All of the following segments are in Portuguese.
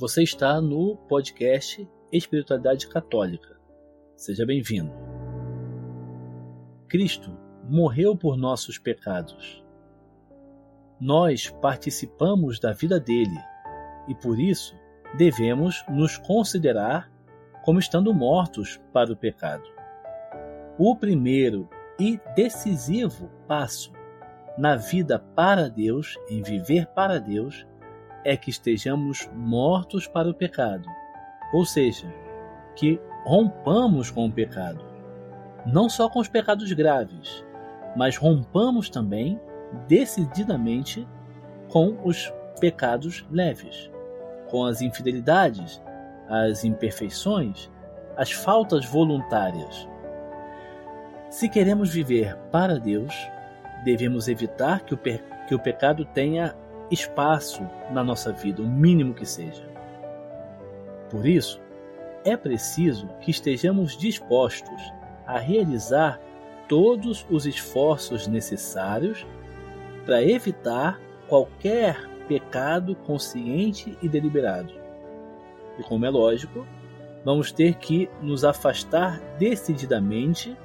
Você está no podcast Espiritualidade Católica. Seja bem-vindo. Cristo morreu por nossos pecados. Nós participamos da vida dele e por isso devemos nos considerar como estando mortos para o pecado. O primeiro e decisivo passo na vida para Deus, em viver para Deus, é que estejamos mortos para o pecado, ou seja, que rompamos com o pecado, não só com os pecados graves, mas rompamos também decididamente com os pecados leves, com as infidelidades, as imperfeições, as faltas voluntárias. Se queremos viver para Deus, devemos evitar que o, que o pecado tenha espaço na nossa vida, o mínimo que seja. Por isso, é preciso que estejamos dispostos a realizar todos os esforços necessários para evitar qualquer pecado consciente e deliberado. E como é lógico, vamos ter que nos afastar decididamente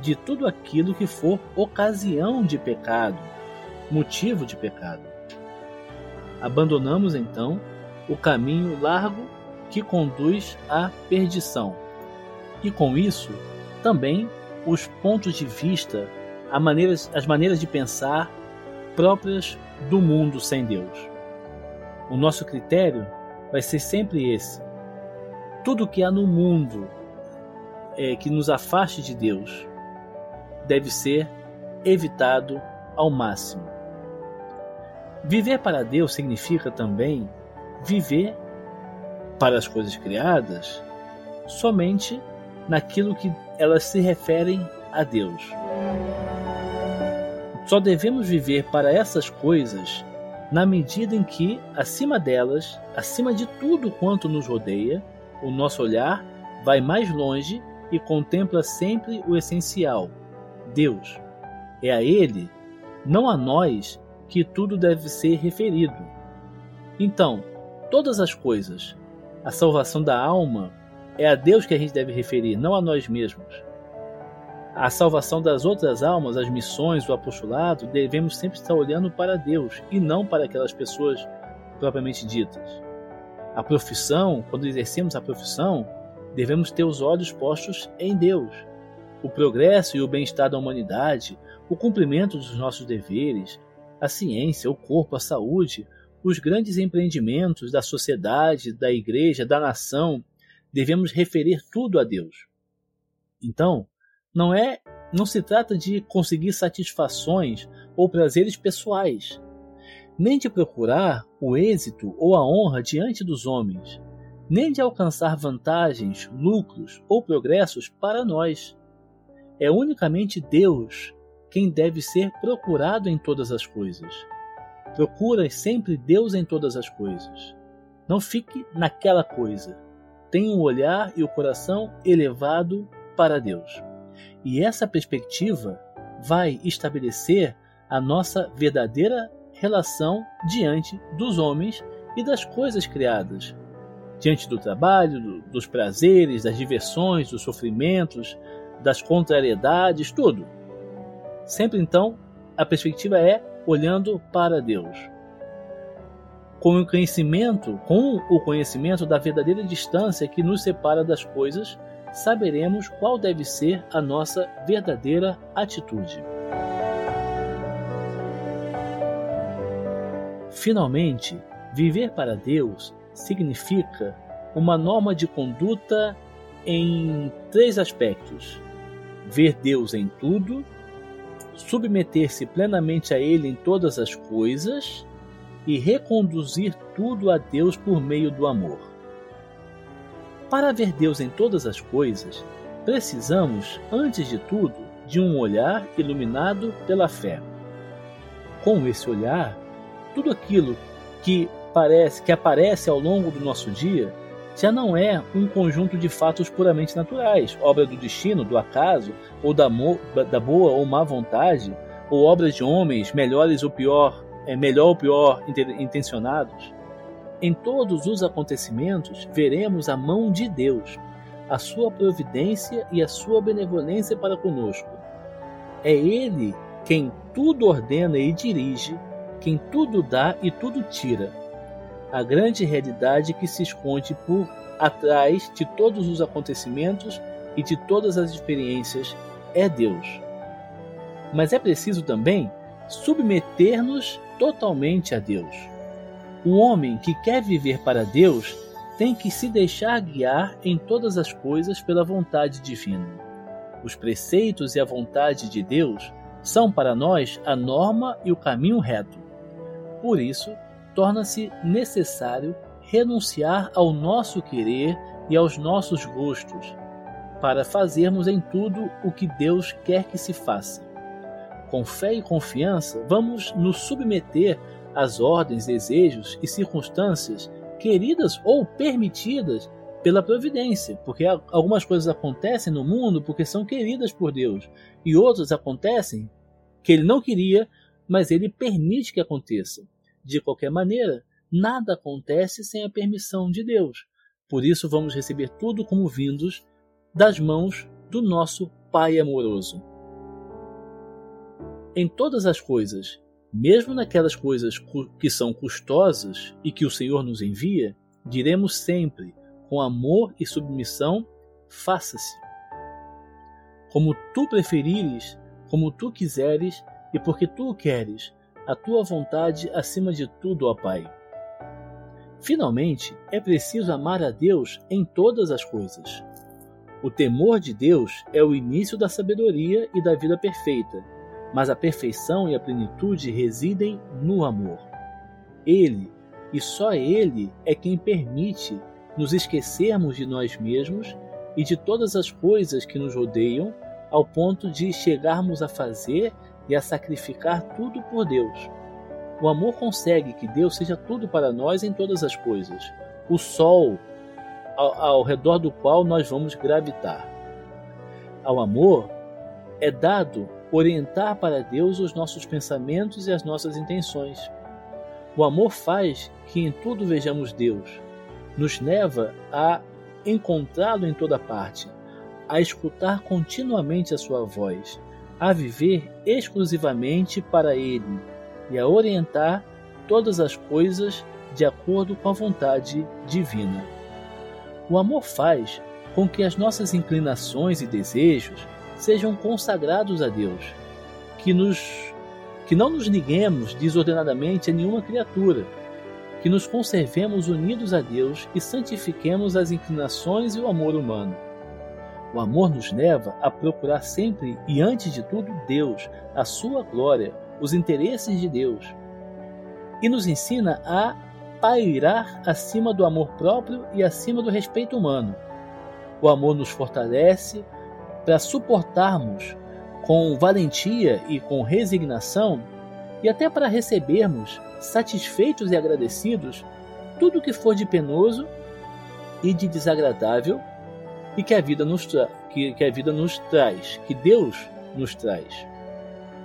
de tudo aquilo que for ocasião de pecado, motivo de pecado. Abandonamos então o caminho largo que conduz à perdição. E com isso, também os pontos de vista, maneiras, as maneiras de pensar próprias do mundo sem Deus. O nosso critério vai ser sempre esse. Tudo que há no mundo é, que nos afaste de Deus deve ser evitado ao máximo. Viver para Deus significa também viver para as coisas criadas somente naquilo que elas se referem a Deus. Só devemos viver para essas coisas na medida em que, acima delas, acima de tudo quanto nos rodeia, o nosso olhar vai mais longe e contempla sempre o essencial, Deus. É a Ele, não a nós, que tudo deve ser referido. Então, todas as coisas, a salvação da alma, é a Deus que a gente deve referir, não a nós mesmos. A salvação das outras almas, as missões, o apostolado, devemos sempre estar olhando para Deus e não para aquelas pessoas propriamente ditas. A profissão, quando exercemos a profissão, devemos ter os olhos postos em Deus. O progresso e o bem-estar da humanidade, o cumprimento dos nossos deveres, a ciência, o corpo, a saúde, os grandes empreendimentos da sociedade, da igreja, da nação, devemos referir tudo a Deus. Então, não é, não se trata de conseguir satisfações ou prazeres pessoais, nem de procurar o êxito ou a honra diante dos homens, nem de alcançar vantagens, lucros ou progressos para nós. É unicamente Deus quem deve ser procurado em todas as coisas. Procura sempre Deus em todas as coisas. Não fique naquela coisa. Tenha o um olhar e o coração elevado para Deus. E essa perspectiva vai estabelecer a nossa verdadeira relação diante dos homens e das coisas criadas, diante do trabalho, dos prazeres, das diversões, dos sofrimentos, das contrariedades, tudo. Sempre então, a perspectiva é olhando para Deus. Com o conhecimento, com o conhecimento da verdadeira distância que nos separa das coisas, saberemos qual deve ser a nossa verdadeira atitude. Finalmente, viver para Deus significa uma norma de conduta em três aspectos: ver Deus em tudo, submeter-se plenamente a Ele em todas as coisas e reconduzir tudo a Deus por meio do amor. Para ver Deus em todas as coisas, precisamos, antes de tudo, de um olhar iluminado pela fé. Com esse olhar, tudo aquilo que parece que aparece ao longo do nosso dia já não é um conjunto de fatos puramente naturais, obra do destino, do acaso, ou da, da boa ou má vontade, ou obras de homens melhores ou pior, é, melhor ou pior intencionados. Em todos os acontecimentos veremos a mão de Deus, a sua providência e a sua benevolência para conosco. É Ele quem tudo ordena e dirige, quem tudo dá e tudo tira. A grande realidade que se esconde por atrás de todos os acontecimentos e de todas as experiências é Deus. Mas é preciso também submeter-nos totalmente a Deus. O homem que quer viver para Deus tem que se deixar guiar em todas as coisas pela vontade divina. Os preceitos e a vontade de Deus são para nós a norma e o caminho reto. Por isso, torna-se necessário renunciar ao nosso querer e aos nossos gostos, para fazermos em tudo o que Deus quer que se faça. Com fé e confiança, vamos nos submeter às ordens, desejos e circunstâncias queridas ou permitidas pela providência, porque algumas coisas acontecem no mundo porque são queridas por Deus, e outras acontecem que ele não queria, mas ele permite que aconteça. De qualquer maneira, nada acontece sem a permissão de Deus. Por isso vamos receber tudo como vindos das mãos do nosso Pai amoroso. Em todas as coisas, mesmo naquelas coisas que são custosas e que o Senhor nos envia, diremos sempre, com amor e submissão, faça-se. Como tu preferires, como tu quiseres e porque tu o queres, a tua vontade acima de tudo, ó Pai. Finalmente, é preciso amar a Deus em todas as coisas. O temor de Deus é o início da sabedoria e da vida perfeita, mas a perfeição e a plenitude residem no amor. Ele, e só Ele, é quem permite nos esquecermos de nós mesmos e de todas as coisas que nos rodeiam, ao ponto de chegarmos a fazer e a sacrificar tudo por Deus. O amor consegue que Deus seja tudo para nós em todas as coisas. O sol, ao, ao redor do qual nós vamos gravitar. Ao amor é dado orientar para Deus os nossos pensamentos e as nossas intenções. O amor faz que em tudo vejamos Deus, nos leva a encontrá-lo em toda parte, a escutar continuamente a sua voz, a viver exclusivamente para Ele e a orientar todas as coisas de acordo com a vontade divina. O amor faz com que as nossas inclinações e desejos sejam consagrados a Deus, que, nos, que não nos liguemos desordenadamente a nenhuma criatura, que nos conservemos unidos a Deus e santifiquemos as inclinações e o amor humano. O amor nos leva a procurar sempre e antes de tudo Deus, a sua glória, os interesses de Deus, e nos ensina a pairar acima do amor próprio e acima do respeito humano. O amor nos fortalece para suportarmos com valentia e com resignação e até para recebermos, satisfeitos e agradecidos, tudo que for de penoso e de desagradável e que a vida nos, que, que a vida nos traz, que Deus nos traz.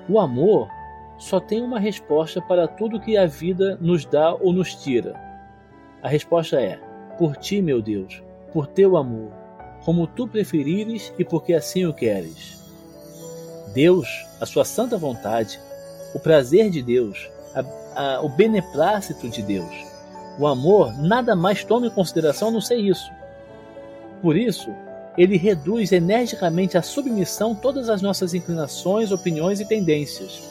O amor só tem uma resposta para tudo que a vida nos dá ou nos tira. A resposta é: por ti, meu Deus, por teu amor, como tu preferires e porque assim o queres. Deus, a sua santa vontade, o prazer de Deus, a, a, o beneplácito de Deus, o amor, nada mais toma em consideração a não ser isso. Por isso, ele reduz energicamente à submissão todas as nossas inclinações, opiniões e tendências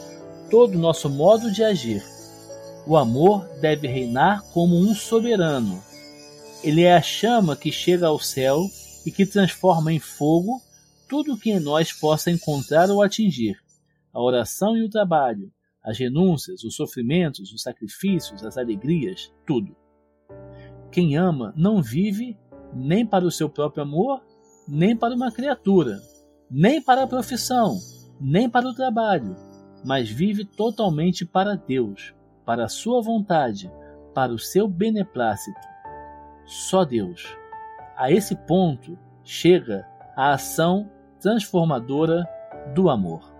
todo o nosso modo de agir. O amor deve reinar como um soberano. Ele é a chama que chega ao céu e que transforma em fogo tudo o que em nós possa encontrar ou atingir. A oração e o trabalho, as renúncias, os sofrimentos, os sacrifícios, as alegrias, tudo. Quem ama não vive nem para o seu próprio amor, nem para uma criatura, nem para a profissão, nem para o trabalho, mas vive totalmente para Deus, para a sua vontade, para o seu beneplácito. Só Deus. A esse ponto chega a ação transformadora do amor.